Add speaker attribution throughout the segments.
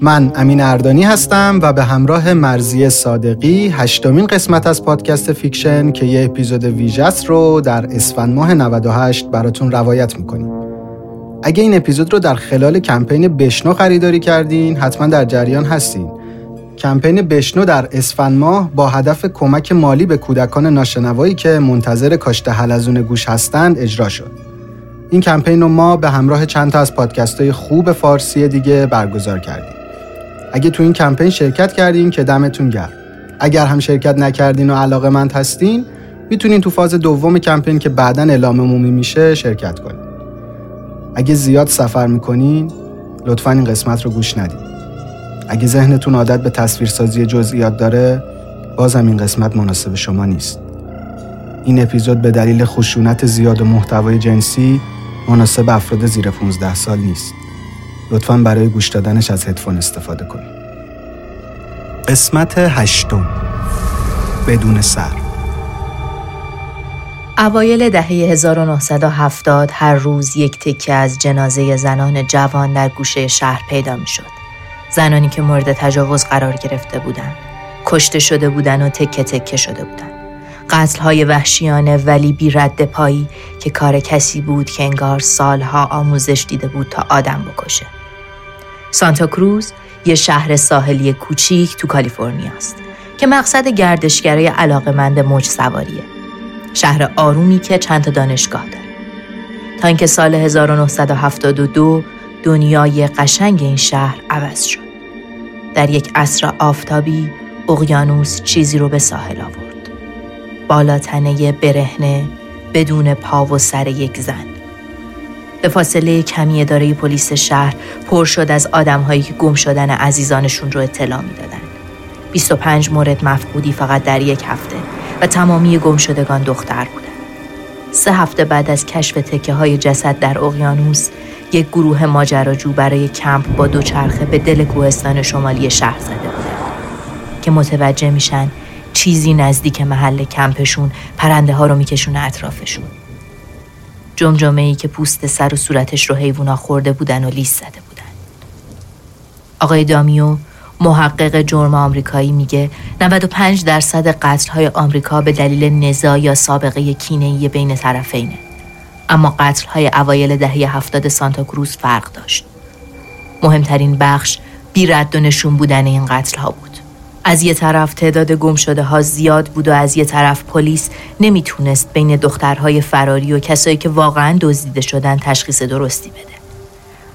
Speaker 1: من امین اردانی هستم و به همراه مرضیه صادقی هشتمین قسمت از پادکست فیکشن که یه اپیزود ویژست رو در اسفند ماه 98 براتون روایت می‌کنیم. اگه این اپیزود رو در خلال کمپین بشنو خریداری کردین حتما در جریان هستین. کمپین بشنو در اسفند ماه با هدف کمک مالی به کودکان ناشنوایی که منتظر کاشت حلزون گوش هستند اجرا شد. این کمپین رو ما به همراه چند تا از پادکست های خوب فارسی دیگه برگزار کردیم. اگه تو این کمپین شرکت کردین که دمتون گرم. اگر هم شرکت نکردین و علاقه مند هستین می‌تونین تو فاز دوم کمپین که بعدا اعلام عمومی میشه شرکت کنین. اگه زیاد سفر می‌کنین لطفا این قسمت رو گوش ندین. اگه ذهنتون عادت به تصویرسازی جزئیات داره بازم این قسمت مناسب شما نیست. این اپیزود به دلیل خشونت زیاد و محتوای جنسی مناسب افراد زیر 15 سال نیست. لطفا برای گوش دادنش از هدفون استفاده کنید. قسمت هشتم بدون سر
Speaker 2: اوایل دهه 1970 هر روز یک تکه از جنازه زنان جوان در گوشه شهر پیدا می شد. زنانی که مورد تجاوز قرار گرفته بودند. کشته شده بودند و تکه تکه شده بودند. قتل های وحشیانه ولی بی رد پایی که کار کسی بود که انگار سالها آموزش دیده بود تا آدم بکشه. سانتا کروز یه شهر ساحلی کوچیک تو کالیفرنیا است که مقصد گردشگرای علاقمند موج سواریه. شهر آرومی که چند تا دانشگاه داره. تا اینکه سال 1972 دنیای قشنگ این شهر عوض شد. در یک عصر آفتابی اقیانوس چیزی رو به ساحل آورد. بالاتنه برهنه بدون پا و سر یک زن. به فاصله کمی اداره پلیس شهر پر شد از آدمهایی که گم شدن عزیزانشون رو اطلاع می‌دادند. 25 مورد مفقودی فقط در یک هفته و تمامی گم شدگان دختر بودند. سه هفته بعد از کشف تکه های جسد در اقیانوس یک گروه ماجراجو برای کمپ با دوچرخه به دل کوهستان شمالی شهر زده بودند که متوجه میشن چیزی نزدیک محل کمپشون پرنده ها رو میکشونه اطرافشون جمجمه ای که پوست سر و صورتش رو حیوونا خورده بودن و لیست زده بودن. آقای دامیو محقق جرم آمریکایی میگه 95 درصد قتل های آمریکا به دلیل نزاع یا سابقه کینه‌ای بین طرفینه. اما قتل های اوایل دهه هفتاد سانتا کروز فرق داشت. مهمترین بخش بی رد و نشون بودن این قتل ها بود. از یه طرف تعداد گم شده ها زیاد بود و از یه طرف پلیس نمی‌تونست بین دخترهای فراری و کسایی که واقعا دزدیده شدن تشخیص درستی بده.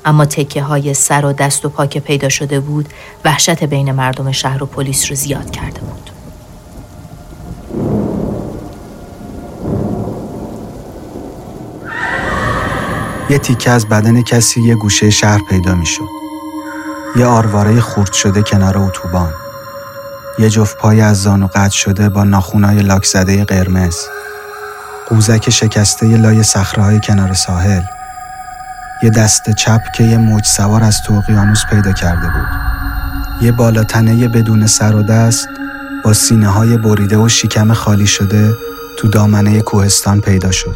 Speaker 2: اما تکه های سر و دست و پا که پیدا شده بود وحشت بین مردم شهر و پلیس رو زیاد کرده بود.
Speaker 1: یه تیکه از بدن کسی یه گوشه شهر پیدا می‌شد. یه آرواره خورد شده کنار اتوبان. یه جفت پای از زانو قطع شده با ناخونای لاک زده قرمز. قوزک شکسته یه لای های کنار ساحل. یه دست چپ که یه موج سوار از تو اقیانوس پیدا کرده بود. یه بالاتنه بدون سر و دست با سینه های بریده و شکم خالی شده تو دامنه کوهستان پیدا شد.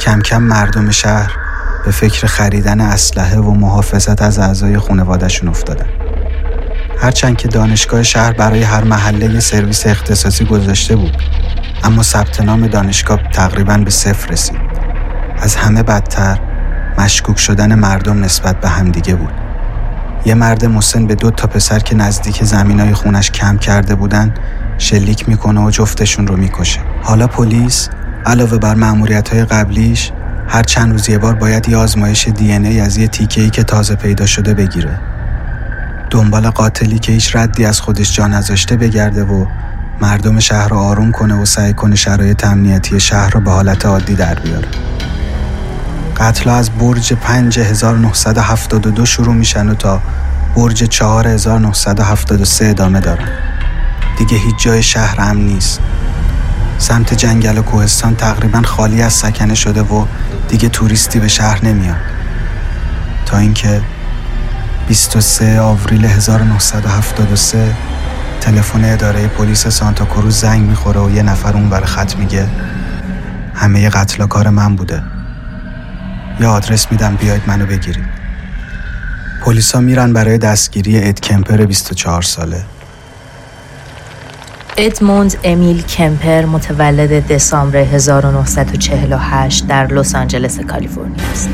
Speaker 1: کم کم مردم شهر به فکر خریدن اسلحه و محافظت از اعضای خانوادهشون افتادن. هرچند که دانشگاه شهر برای هر محله یه سرویس اختصاصی گذاشته بود اما ثبت نام دانشگاه تقریبا به صفر رسید. از همه بدتر مشکوک شدن مردم نسبت به همدیگه بود. یه مرد مسن به دو تا پسر که نزدیک زمینای خونش کم کرده بودن شلیک می‌کنه و جفتشون رو می‌کشه. حالا پلیس علاوه بر معمولیت های قبلیش هر چند روز یه بار باید یه آزمایش دی ای از یه تیکه ای که تازه پیدا شده بگیره. دنبال قاتلی که هیچ ردی از خودش جا نذاشته بگرده و مردم شهر رو آروم کنه و سعی کنه شرایط امنیتی شهر رو به حالت عادی در بیاره. قتل از برج 5972 شروع میشن و تا برج 4973 ادامه دارن. دیگه هیچ جای شهر امن نیست. سمت جنگل و کوهستان تقریبا خالی از سکنه شده و دیگه توریستی به شهر نمیاد. تا اینکه 23 آوریل 1973 تلفن اداره پلیس سانتا کروز زنگ می‌خوره و یه نفر اون بر خط میگه همه قتل کار من بوده. یا آدرس میدم بیاید منو بگیرید. پلیسا میرن برای دستگیری اد کمپر 24 ساله.
Speaker 2: ادموند امیل کمپر متولد دسامبر 1948 در لس آنجلس کالیفرنیا است.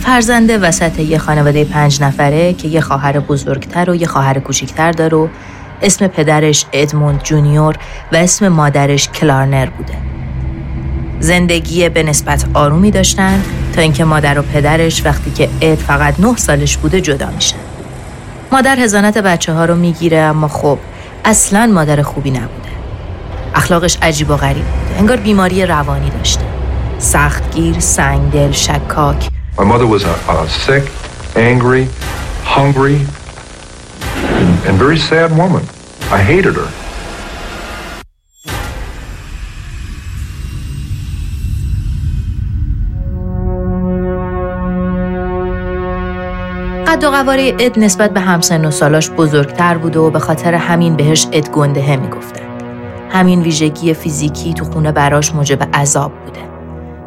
Speaker 2: فرزنده وسط یه خانواده پنج نفره که یه خواهر بزرگتر و یه خواهر کوچیکتر داره و اسم پدرش ادموند جونیور و اسم مادرش کلارنر بوده. زندگی به نسبت آرومی داشتند تا اینکه مادر و پدرش وقتی که اد فقط نه سالش بوده جدا میشن. مادر هزانت بچه ها رو می‌گیره اما خب اصلا مادر خوبی نبوده. اخلاقش عجیب و غریب بوده. انگار بیماری روانی داشته. سختگیر، سنگدل، شکاک.
Speaker 3: My mother was a, a sick, angry, hungry, and, and very sad woman. I hated her.
Speaker 2: قد و قواره اد نسبت به همسن و سالاش بزرگتر بوده و به خاطر همین بهش اد گندهه می‌گفتن. همین ویژگی فیزیکی تو خونه براش موجب عذاب بوده.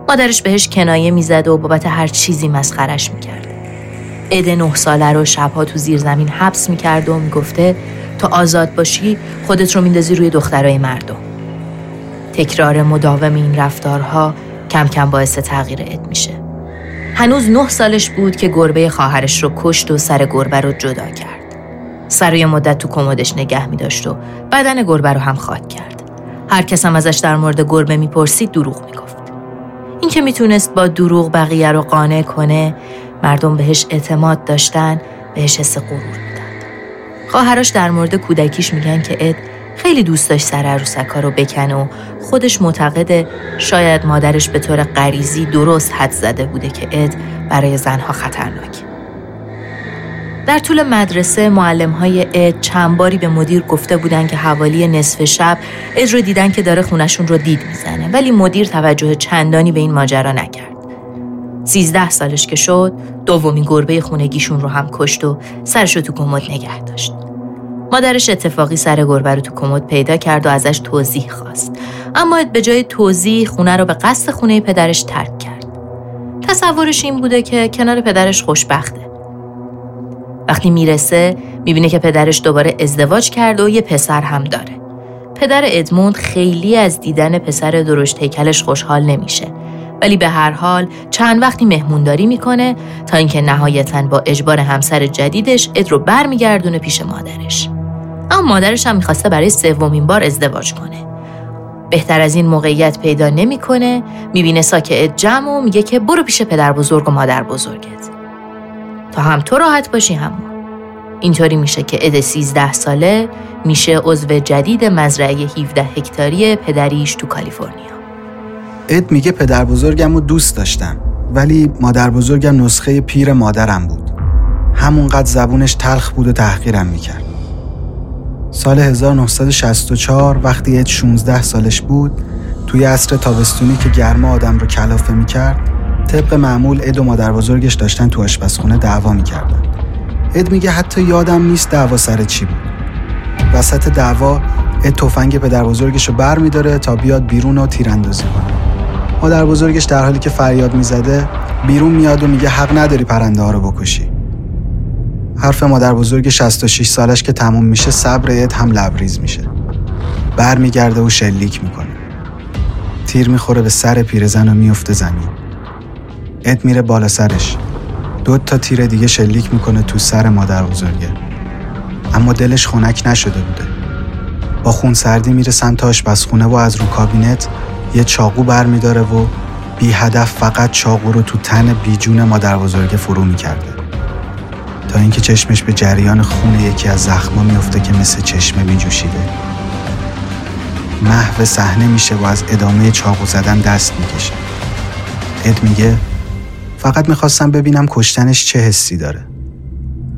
Speaker 2: مادرش بهش کنایه می‌زد و بابت هر چیزی مسخرش می‌کرد. اد نه ساله رو شبها تو زیر زمین حبس می‌کرد و می‌گفته تا آزاد باشی خودت رو میندازی روی دخترای مردم. تکرار مداوم این رفتارها کم کم باعث تغییر اد میشه. هنوز نه سالش بود که گربه خواهرش رو کشت و سر گربه رو جدا کرد. سر یه مدت تو کمدش نگه می داشت و بدن گربه رو هم خاک کرد. هر کس هم ازش در مورد گربه می‌پرسید دروغ می‌گفت. این که می‌تونست با دروغ بقیه رو قانع کنه مردم بهش اعتماد داشتن بهش حس غرور می‌داد. خواهرش در مورد کودکیش میگن که اد خیلی دوست داشت سر عروسکا رو بکنه و خودش معتقده شاید مادرش به طور غریزی درست حد زده بوده که اد برای زنها خطرناک. در طول مدرسه معلم های اد چند باری به مدیر گفته بودن که حوالی نصف شب اد رو دیدن که داره خونشون رو دید می‌زنه ولی مدیر توجه چندانی به این ماجرا نکرد. سیزده سالش که شد دومی گربه خونگیشون رو هم کشت و سرش رو تو کمد نگه داشت. مادرش اتفاقی سر گربه رو تو کمد پیدا کرد و ازش توضیح خواست اما به جای توضیح خونه رو به قصد خونه پدرش ترک کرد تصورش این بوده که کنار پدرش خوشبخته وقتی می‌رسه می‌بینه که پدرش دوباره ازدواج کرده و یه پسر هم داره. پدر ادموند خیلی از دیدن پسر درشت هیکلش خوشحال نمیشه. ولی به هر حال چند وقتی مهمونداری می‌کنه تا اینکه نهایتا با اجبار همسر جدیدش اد رو برمیگردونه پیش مادرش. اما مادرش هم می‌خواسته برای سومین بار ازدواج کنه. بهتر از این موقعیت پیدا نمی‌کنه می‌بینه ساکه جمع و میگه که برو پیش پدر بزرگ و مادر بزرگت. تا هم تو راحت باشی هم اینطوری میشه که اد 13 ساله میشه عضو جدید مزرعه 17 هکتاری پدریش تو کالیفرنیا.
Speaker 1: اد میگه پدر بزرگم رو دوست داشتم ولی مادر بزرگم نسخه پیر مادرم بود. همونقدر زبونش تلخ بود و تحقیرم می‌کرد. سال 1964 وقتی اد 16 سالش بود توی عصر تابستونی که گرما آدم رو کلافه می‌کرد طبق معمول اد و مادر بزرگش داشتن تو آشپزخونه دعوا می‌کردن. اد میگه حتی یادم نیست دعوا سر چی بود. وسط دعوا اد تفنگ پدر بزرگش رو بر میداره تا بیاد بیرون و تیراندازی کنه. مادر بزرگش در حالی که فریاد می‌زده بیرون میاد و میگه حق نداری پرنده ها رو بکشی. حرف مادر بزرگ 66 سالش که تموم میشه صبر اد هم لبریز میشه. برمیگرده و شلیک می‌کنه. تیر می‌خوره به سر پیرزن و میفته زمین. اد میره بالا سرش. دو تا تیر دیگه شلیک می‌کنه تو سر مادر بزرگه. اما دلش خنک نشده بوده. با خون سردی میره سمت آشپزخونه و از رو کابینت یه چاقو برمیداره و بی هدف فقط چاقو رو تو تن بیجون مادر بزرگه فرو می‌کرده. تا اینکه چشمش به جریان خون یکی از زخما میفته که مثل چشمه میجوشیده. محو صحنه میشه و از ادامه چاقو زدن دست می‌کشه. اد میگه فقط می‌خواستم ببینم کشتنش چه حسی داره.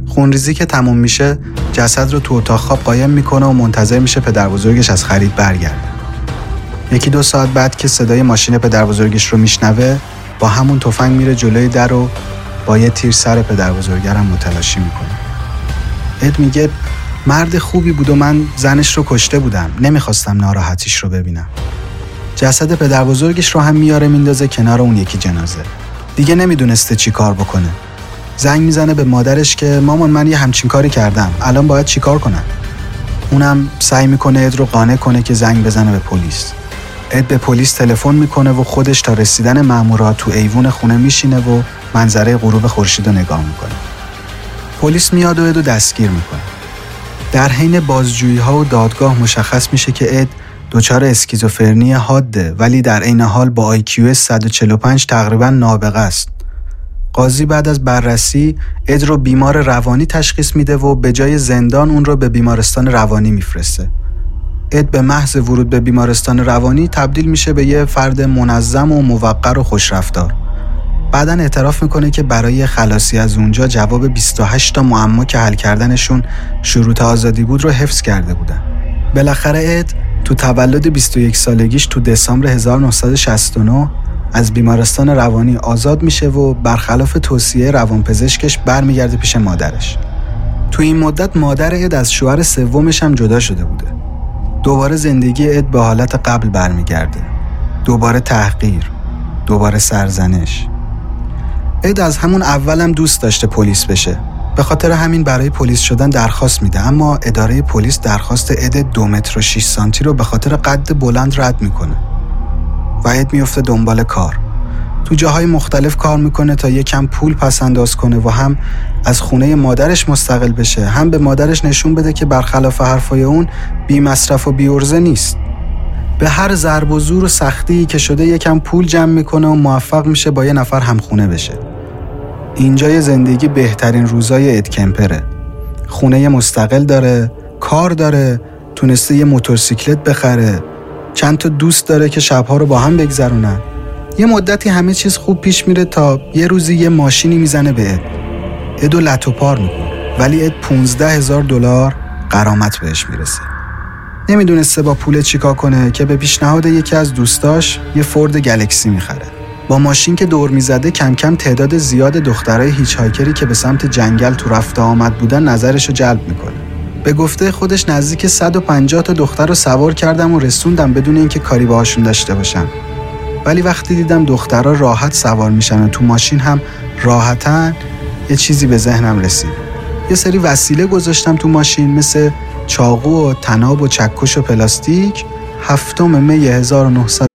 Speaker 1: خونریزی که تموم میشه جسد رو تو اتاق خواب قایم می‌کنه و منتظر میشه پدر بزرگش از خرید برگرده. یکی دو ساعت بعد که صدای ماشین پدر بزرگش رو میشنوه با همون تفنگ میره جلوی در و با یه تیر سر پدر بزرگرم متلاشی می‌کنه. اد میگه مرد خوبی بود و من زنش رو کشته بودم. نمی‌خواستم ناراحتیش رو ببینم. جسد پدر بزرگش رو هم میاره میندازه کنار اون یکی جنازه. دیگه نمی‌دونسته چی کار بکنه. زنگ می‌زنه به مادرش که مامان من یه همچین کاری کردم. الان باید چی کار کنم؟ اونم سعی می‌کنه اد رو قانع کنه که زنگ بزنه به پلیس. اد به پلیس تلفن می‌کنه و خودش تا رسیدن مامورات تو ایوون خونه میشینه و منظره غروب خورشید رو نگاه می‌کنه. پلیس میاد و ادو دستگیر می‌کنه. در حین بازجویی ها و دادگاه مشخص میشه که اد دچار اسکیزوفرنی حاده ولی در عین حال با IQ 145 تقریبا نابغه است. قاضی بعد از بررسی اد رو بیمار روانی تشخیص میده و به جای زندان اون رو به بیمارستان روانی میفرسته. اد به محض ورود به بیمارستان روانی تبدیل میشه به یه فرد منظم و موقر و خوشرفتار. بعدا اعتراف می‌کنه که برای خلاصی از اونجا جواب 28 تا معما که حل کردنشون شروط آزادی بود رو حفظ کرده بودن. بالاخره اد تو تولد 21 سالگیش تو دسامبر 1969 از بیمارستان روانی آزاد میشه و برخلاف توصیه روانپزشکش برمیگرده پیش مادرش. تو این مدت مادر اد از شوهر سومش هم جدا شده بوده. دوباره زندگی اد به حالت قبل برمیگرده. دوباره تحقیر، دوباره سرزنش، اد از همون اولم دوست داشته پلیس بشه به خاطر همین برای پلیس شدن درخواست میده. اما اداره پلیس درخواست اد دو متر و 6 سانتی رو به خاطر قد بلند رد می‌کنه. و اد میفته دنبال کار. تو جاهای مختلف کار می‌کنه تا یکم پول پس انداز کنه و هم از خونه مادرش مستقل بشه. هم به مادرش نشون بده که برخلاف حرفای اون بی مصرف و بی ارزه نیست. به هر ضرب و زور و سختی که شده یکم پول جمع می‌کنه و موفق میشه با یه نفر همخونه بشه. اینجای زندگی بهترین روزای ادکمپره خونه مستقل داره کار داره تونسته یه موتورسیکلت بخره. چند تا دوست داره که شبها رو با هم بگذرونن. یه مدتی همه چیز خوب پیش میره تا یه روزی یه ماشینی می‌زنه به اد ادو لطو پار می‌کنه. ولی اد 15 هزار دلار قرامت بهش می‌رسه. نمی‌دونسته با پول چیکار کنه که به پیشنهاد یکی از دوستاش یه فورد گلکسی می‌خره. با ماشین که دور می‌زده کم کم تعداد زیاد دخترای هیچ هایکری که به سمت جنگل تو رفته آمد بودن نظرش رو جلب می‌کنه. به گفته خودش نزدیک 150 تا دختر رو سوار کردم و رسوندم بدون اینکه کاری باهاشون داشته باشم. ولی وقتی دیدم دخترها راحت سوار میشن و تو ماشین هم راحتن یه چیزی به ذهنم رسید. یه سری وسیله گذاشتم تو ماشین مثل چاقو و تناب و چکش و پلاستیک. هفتم می 1900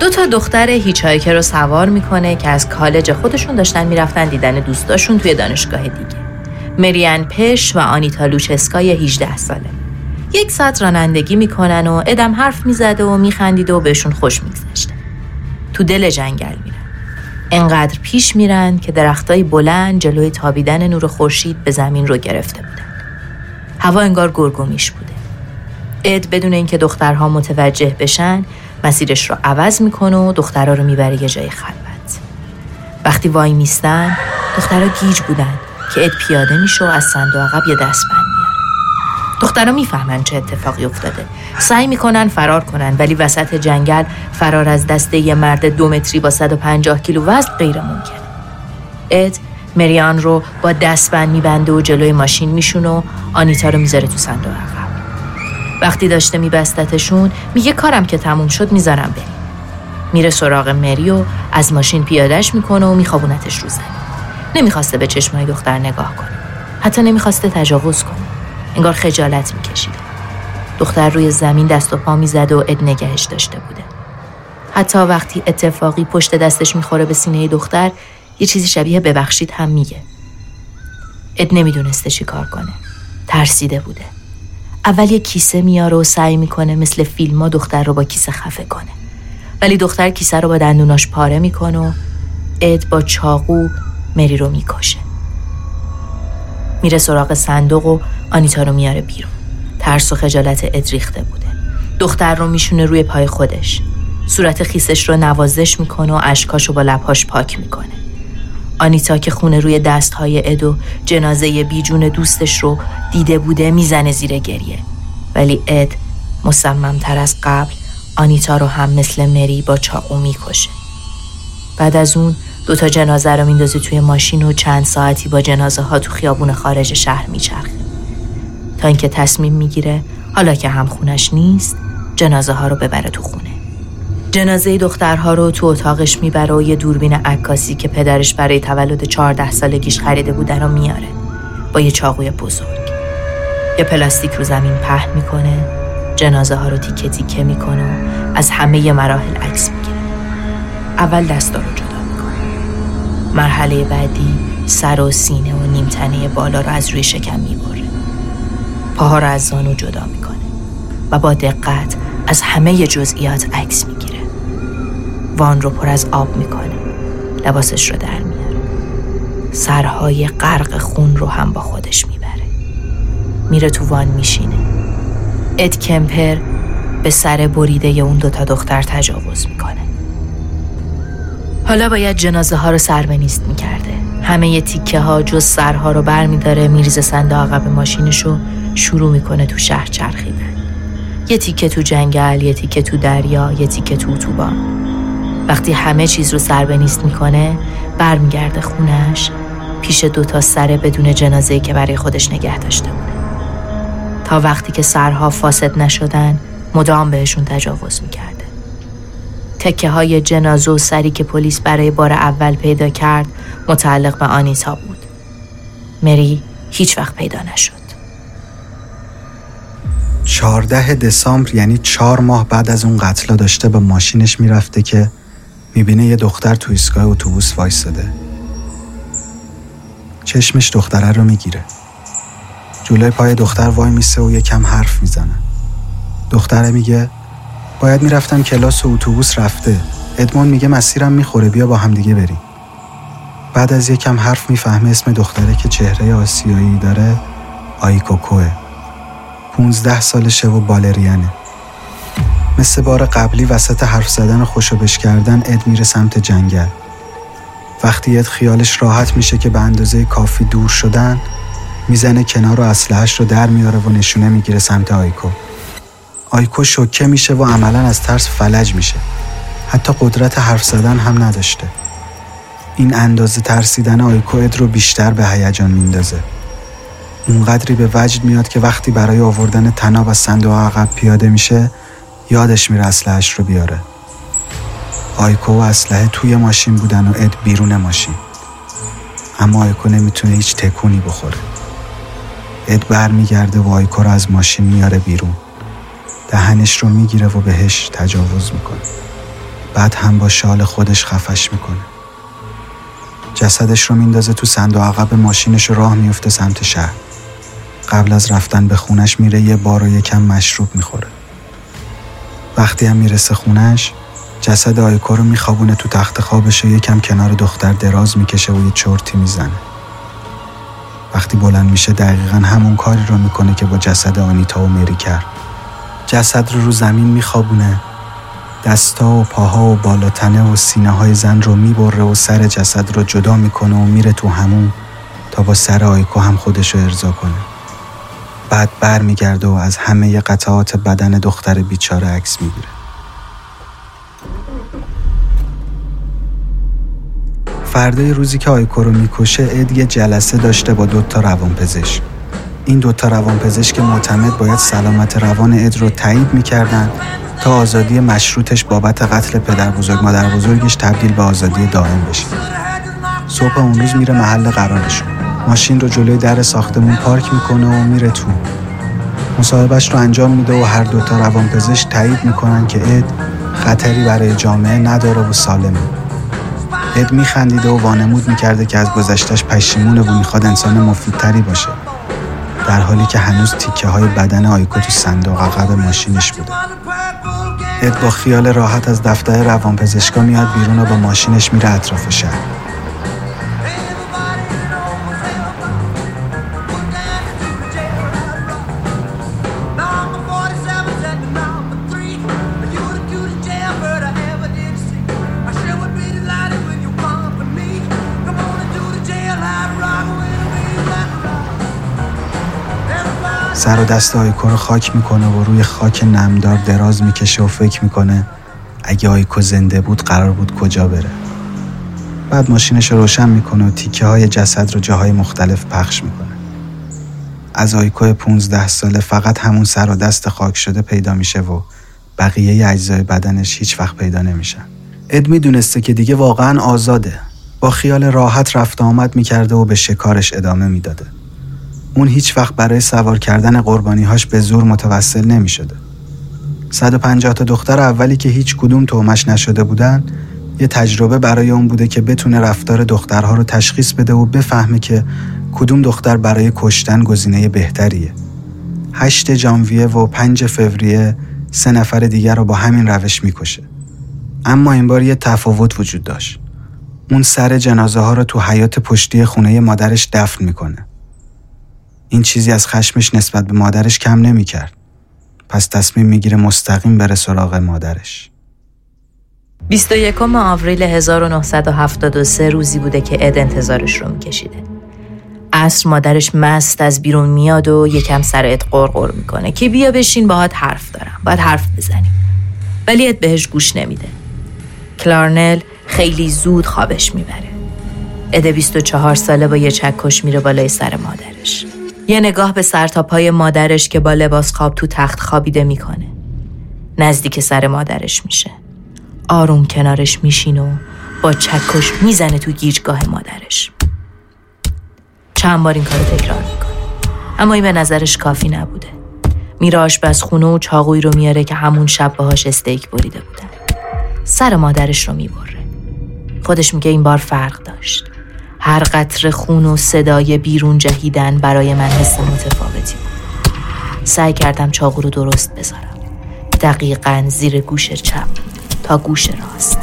Speaker 2: دو تا دختر هیچهایکر رو سوار می‌کنه که از کالج خودشون داشتن می‌رفتن دیدن دوستاشون توی دانشگاه دیگه. مریان پش و آنیتا لوچسکای 18 ساله. یک ساعت رانندگی می‌کنن و ادم حرف می‌زده و میخندیده و بهشون خوش میگذشته. تو دل جنگل میرن. انقدر پیش میرن که درختای بلند جلوی تابیدن نور خورشید به زمین رو گرفته بودن. هوا انگار گرگومیش بوده. اد بدون اینکه دخترها متوجه بشن مسیرش رو عوض می‌کنه و دخترها رو می‌بره یه جای خلوت. وقتی وای میستن دخترها گیج بودن که اد پیاده میشه و از صندوق عقب یه دست بند میاره دخترها می‌فهمن چه اتفاقی افتاده. سعی می‌کنن فرار کنن ولی وسط جنگل فرار از دسته یه مرد دو متری با 150 کیلو وزن غیر ممکنه. اد مریان رو با دستبند میبنده و جلوی ماشین میشونه و آنیتا رو می‌ذاره تو صندوق عقب. وقتی داشته میبستتشون میگه کارم که تموم شد می‌ذارم بریم. میره سراغ مری و از ماشین پیادش می‌کنه و میخوابونتش رو زمین. نمی‌خواسته به چشمای دختر نگاه کنه. حتی نمی‌خواسته تجاوز کنه. انگار خجالت می‌کشید دختر روی زمین دست و پا می‌زد و اد نگهش داشته بوده. حتی وقتی اتفاقی پشت دستش می‌خوره به سینه دختر یه چیزی شبیه ببخشید هم میگه. اد نمی‌دونسته چی کار کنه. ترسیده بوده. اول یه کیسه میاره و سعی می‌کنه مثل فیلم دختر رو با کیسه خفه کنه. ولی دختر کیسه رو با دندوناش پاره می‌کنه و اد با چاقو مری رو می‌کشه. میره سراغ صندوق و آنیتا رو میاره بیرون. ترس و خجالت اد ریخته بوده. دختر رو میشونه روی پای خودش. صورت خیسش رو نوازش می‌کنه و اشکاش رو با لبهاش پاک می‌کنه. آنیتا که خونه روی دستهای اد و جنازه بیجون دوستش رو دیده بوده می‌زنه زیر گریه. ولی اد مصممتر از قبل آنیتا رو هم مثل مری با چاقو می‌کشه. بعد از اون دوتا جنازه رو میندازه توی ماشین و چند ساعتی با جنازه ها تو خیابون خارج شهر میچرخه. تا اینکه تصمیم می‌گیره حالا که هم خونش نیست جنازه ها رو ببره تو خونه. جنازه دخترها رو تو اتاقش می‌بره و یه دوربین عکاسی که پدرش برای تولد 14 سالگیش خریده بوده رو میاره. با یه چاقوی بزرگ. یه پلاستیک رو زمین پهن می‌کنه جنازه ها رو تیکه تیکه می‌کنه و از همه مراحل عکس می‌گیره. اول دستا رو جدا می‌کنه. مرحله بعدی سر و سینه و نیمتنه بالا رو از روی شکم می‌بره. پاها رو از زانو جدا می‌کنه و با دقت از همه جزئیات عکس می‌گیره. وان رو پر از آب می‌کنه. لباسش رو در میاره. سرهای غرق خون رو هم با خودش می‌بره. میره تو وان میشینه. اد کمپر به سر بریده اون دوتا دختر تجاوز می‌کنه. حالا باید جنازه ها رو سر به می‌کرده. همه تیکه ها جز سرها رو بر میداره میریزه صندوق عقب ماشینش رو شروع می‌کنه تو شهر چرخیدن. یه تیکه تو جنگل یه تیکه تو دریا یه تیکه تو اتوبان. وقتی همه چیز رو سر به نیست می‌کنه برمیگرده خونش پیش دوتا سره بدون جنازه که برای خودش نگه داشته بوده. تا وقتی که سرها فاسد نشدن مدام بهشون تجاوز می‌کرده. تکه های جنازه و سری که پلیس برای بار اول پیدا کرد متعلق به آنیتا بود. مری هیچ وقت پیدا نشد.
Speaker 1: 14 دسامبر یعنی چهار ماه بعد از اون قتلا داشته با ماشینش می‌رفته که می‌بینه یه دختر تو ایستگاه اتوبوس وایستاده. چشمش دختره رو می‌گیره. جلوی پای دختر وای میسه و یکم حرف می‌زنه. دختره میگه باید می‌رفتم کلاس و اتوبوس رفته. ادمون میگه مسیرم می‌خوره بیا با همدیگه بریم. بعد از یکم حرف می‌فهمه اسم دختره که چهره آسیایی داره آیکوکوه. پونزده سالشه و بالریانه. مثل بار قبلی وسط حرف زدن خوشو کردن اد میره سمت جنگل. وقتی اد خیالش راحت میشه که به اندازه کافی دور شدن می‌زنه کنار و اسلحهش رو در میاره و نشونه می‌گیره سمت آیکو. آیکو شوکه میشه و عملا از ترس فلج میشه. حتی قدرت حرف زدن هم نداشته. این اندازه ترسیدن آیکو اد رو بیشتر به هیجان میندازه. اونقدری به وجد میاد که وقتی برای آوردن تناب از صندوق عقب پیاده میشه یادش میره اسلحهش رو بیاره. آیکو و اسلحه توی ماشین بودن و اد بیرون ماشین. اما آیکو نمی‌تونه هیچ تکونی بخوره. اد برمیگرده و آیکو رو از ماشین میاره بیرون. دهنش رو می‌گیره و بهش تجاوز می‌کنه. بعد هم با شال خودش خفش می‌کنه. جسدش رو میندازه تو صندوق عقب ماشینش راه میفته سمت شهر. قبل از رفتن به خونش میره یه بار و یکم مشروب می‌خوره. وقتی هم می‌رسه خونش جسد آیکو رو میخوابونه تو تخت خوابش و یکم کنار دختر دراز می‌کشه و یه چرتی می‌زنه. وقتی بلند میشه دقیقا همون کاری رو می‌کنه که با جسد آنیتا و مری کرد. جسد رو رو زمین میخوابونه دستا و پاها و بالاتنه و سینه های زن رو می‌بره و سر جسد رو جدا می‌کنه و میره تو همون تا با سر آیکو هم خودش رو ارضا کنه. بعد بر میگرده و از همه قطعات بدن دختر بیچاره عکس می‌گیره. فردای روزی که آیکو رو می‌کشه اد یه جلسه داشته با دوتا روانپزشک. این دوتا روانپزشک معتمد باید سلامت روان اد رو تایید می‌کردن تا آزادی مشروطش بابت قتل پدر بزرگ مادر بزرگش تبدیل به آزادی دائم بشه. صبح اون روز میره محل قرارشون. ماشین رو جلوی در ساختمون پارک می‌کنه و میره تو. مصاحبهش رو انجام میده و هر دوتا روانپزشک تایید می‌کنن که اد خطری برای جامعه نداره و سالمه. اد میخندیده و وانمود می‌کرده که از گذشتش پشیمونه و می‌خواد انسان مفیدتری باشه. در حالی که هنوز تیکه های بدن آیکو تو صندوق عقب ماشینش بوده. اد با خیال راحت از دفتر روانپزشکا میاد بیرون و با ماشینش میره اطراف شهر. سر و دست آیکو رو خاک می‌کنه و روی خاک نمدار دراز می‌کشه و فکر می‌کنه اگه آیکو زنده بود قرار بود کجا بره. بعد ماشینش رو روشن می‌کنه و تیکه های جسد رو جاهای مختلف پخش می‌کنه. از آیکو 15 ساله فقط همون سر و دست خاک شده پیدا میشه و بقیه اجزای بدنش هیچ وقت پیدا نمیشن. اد می‌دونسته که دیگه واقعا آزاده. با خیال راحت رفت آمد می‌کرده و به شکارش ادامه می‌داده. اون هیچ وقت برای سوار کردن قربانیهاش به زور متوسل نمی شده. 150 تا دختر اولی که هیچ کدوم تومش نشده بودن یه تجربه برای اون بوده که بتونه رفتار دخترها رو تشخیص بده و بفهمه که کدوم دختر برای کشتن گزینه بهتریه. 8 ژانویه و 5 فوریه سه نفر دیگر رو با همین روش می‌کشه. اما این بار یه تفاوت وجود داشت. اون سر جنازه ها رو تو حیات پشتی خونه مادرش دفن می‌کنه. این چیزی از خشمش نسبت به مادرش کم نمی‌کرد. پس تصمیم می‌گیره مستقیم بره سراغ مادرش.
Speaker 2: 21 آوریل 1973 روزی بوده که اد انتظارش رو میکشیده. عصر مادرش مست از بیرون میاد و یکم سر اد قرقر می‌کنه که بیا بشین باهات حرف دارم. باید حرف بزنیم. ولی اد بهش گوش نمیده. کلارنل خیلی زود خوابش می‌بره. اد 24 ساله با یه چکش میره بالای سر مادرش. یه نگاه به سرتاپای مادرش که با لباس خواب تو تخت خوابیده می‌کنه. نزدیک سر مادرش میشه. آروم کنارش میشین و با چکش می‌زنه تو گیجگاه مادرش. چند بار این کارو تکرار می‌کنه. اما این به نظرش کافی نبوده. میره آشپزخونه و چاقوی رو میاره که همون شب باهاش استیک بریده بودن. سر مادرش رو می‌بره. خودش میگه این بار فرق داشت. هر قطر خون و صدای بیرون جهیدن برای من حس متفاوتی بود. سعی کردم چاقو رو درست بذارم. دقیقا زیر گوش چپ تا گوش راست.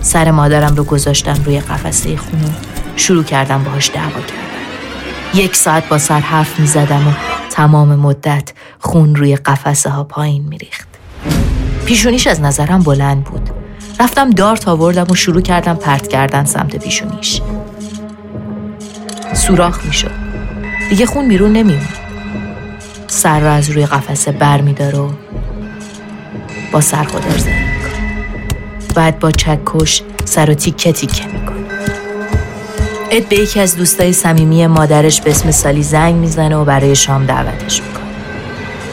Speaker 2: سر مادرم رو گذاشتم روی قفسه خون و شروع کردم باهاش دعوا کردم. یک ساعت با سر حرف می زدم و تمام مدت خون روی قفسه ها پایین می ریخت. پیشونیش از نظرم بلند بود. رفتم دارت آوردم و شروع کردم پرت کردن سمت پیشونیش. سوراخ می شد. دیگه خون بیرون نمیمون. سر رو از روی قفسه بر می و با سر خودر زنی بعد با چکش سر و تیکه تیکه می‌کنه اد به یکی از دوستای صمیمی مادرش به اسم سالی زنگ می‌زنه و برای شام دعوتش می‌کنه.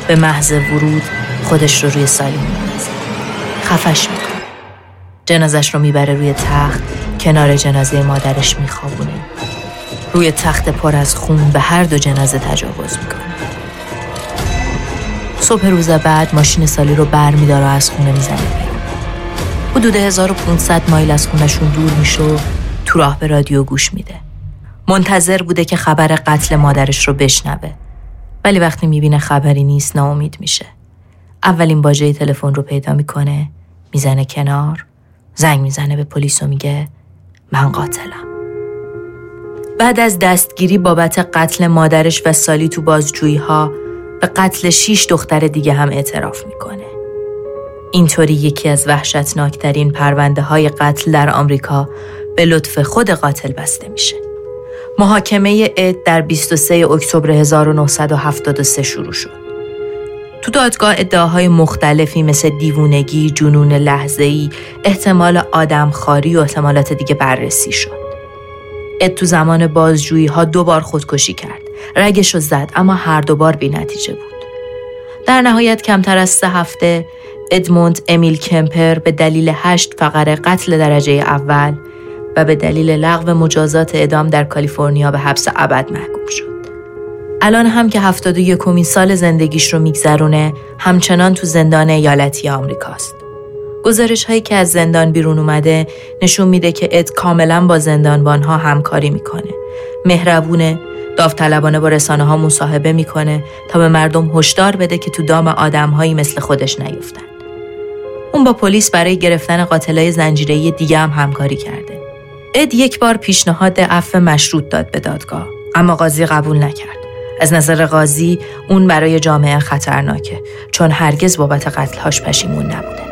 Speaker 2: به محض ورود خودش رو روی سالی میندازه. خفش می‌کنه. جنازش رو می‌بره روی تخت کنار جنازه مادرش میخوابونه. روی تخت پر از خون به هر دو جنازه تجاوز می‌کنه صبح روز بعد ماشین سالی رو بر میداره و از خونه می‌زنه حدود 1500 مایل از خونشون دور میشه و تو راه به رادیو گوش میده. منتظر بوده که خبر قتل مادرش رو بشنوه. ولی وقتی می‌بینه خبری نیست ناامید میشه. اولین باجه تلفن رو پیدا می‌کنه، می‌زنه کنار، زنگ می‌زنه به پلیس و میگه من قاتلم. بعد از دستگیری بابت قتل مادرش و سالی تو بازجویی ها به قتل شیش دختر دیگه هم اعتراف می‌کنه. اینطوری یکی از وحشتناکترین پرونده های قتل در آمریکا به لطف خود قاتل بسته میشه. محاکمه اد در 23 اکتبر 1973 شروع شد. تو دادگاه ادعاهای مختلفی مثل دیوونگی، جنون لحظه‌ای، احتمال آدمخواری و احتمالات دیگه بررسی شد. اد تو زمان بازجویی ها دو بار خودکشی کرد. رگش رو زد اما هر دوبار بی نتیجه بود. در نهایت کمتر از سه هفته ادموند امیل کمپر به دلیل هشت فقره قتل درجه اول و به دلیل لغو مجازات اعدام در کالیفرنیا به حبس ابد محکوم شد. الان هم که هفتاد و یکمین سال زندگیش رو میگذرونه همچنان تو زندان ایالتی آمریکاست. گزارش هایی که از زندان بیرون اومده نشون میده که اد کاملا با زندانبان ها همکاری می‌کنه. مهربونه، داوطلبانه با رسانه ها مصاحبه می‌کنه تا به مردم هشدار بده که تو دام آدمهایی مثل خودش نیفتن. اون با پلیس برای گرفتن قاتلای زنجیره‌ای دیگه هم همکاری کرده. اد یک بار پیشنهاد عفو مشروط داد به دادگاه اما قاضی قبول نکرد. از نظر قاضی اون برای جامعه خطرناکه چون هرگز بابت قتلهاش پشیمون نبوده.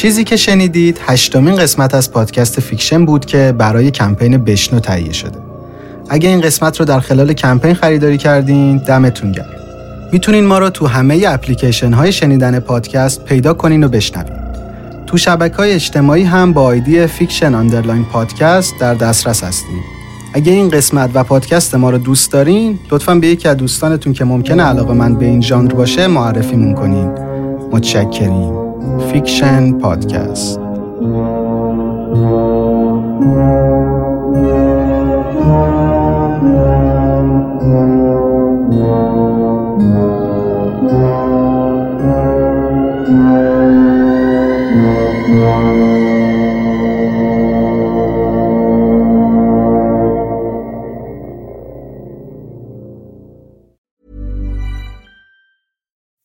Speaker 1: چیزی که شنیدید هشتمین قسمت از پادکست فیکشن بود که برای کمپین بشنو تهیه شده. اگه این قسمت رو در خلال کمپین خریداری کردین دمتون گرم. می‌تونین ما رو تو همه اپلیکیشن های شنیدن پادکست پیدا کنین و بشنوین. تو شبکه های اجتماعی هم با ID فیکشن underline پادکست در دسترس هستیم. اگه این قسمت و پادکست ما رو دوست دارین لطفا به یکی از دوستانتون که ممکنه علاقه‌مند به این ژانر باشه معرفیمون کنین. متشکریم. Fiction Podcast.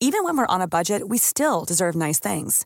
Speaker 4: Even when we're on a budget, we still deserve nice things.